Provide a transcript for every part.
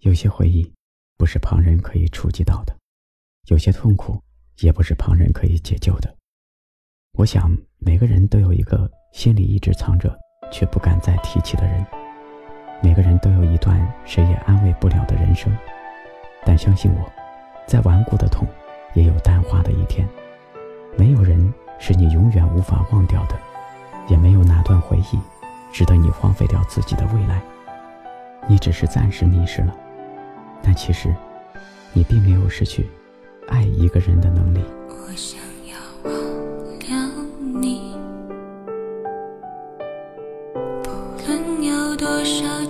有些回忆，不是旁人可以触及到的；有些痛苦，也不是旁人可以解救的。我想，每个人都有一个心里一直藏着却不敢再提起的人；每个人都有一段谁也安慰不了的人生。但相信我，再顽固的痛，也有淡化的一天。没有人是你永远无法忘掉的，也没有哪段回忆，值得你荒废掉自己的未来。你只是暂时迷失了。但其实，你并没有失去爱一个人的能力。我想要忘掉你，不论有多少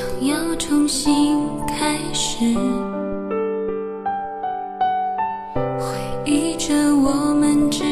想要重新开始，回忆着我们之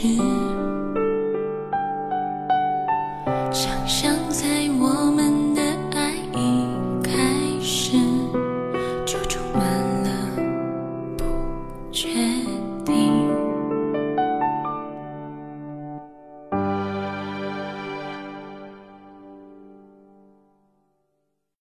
是。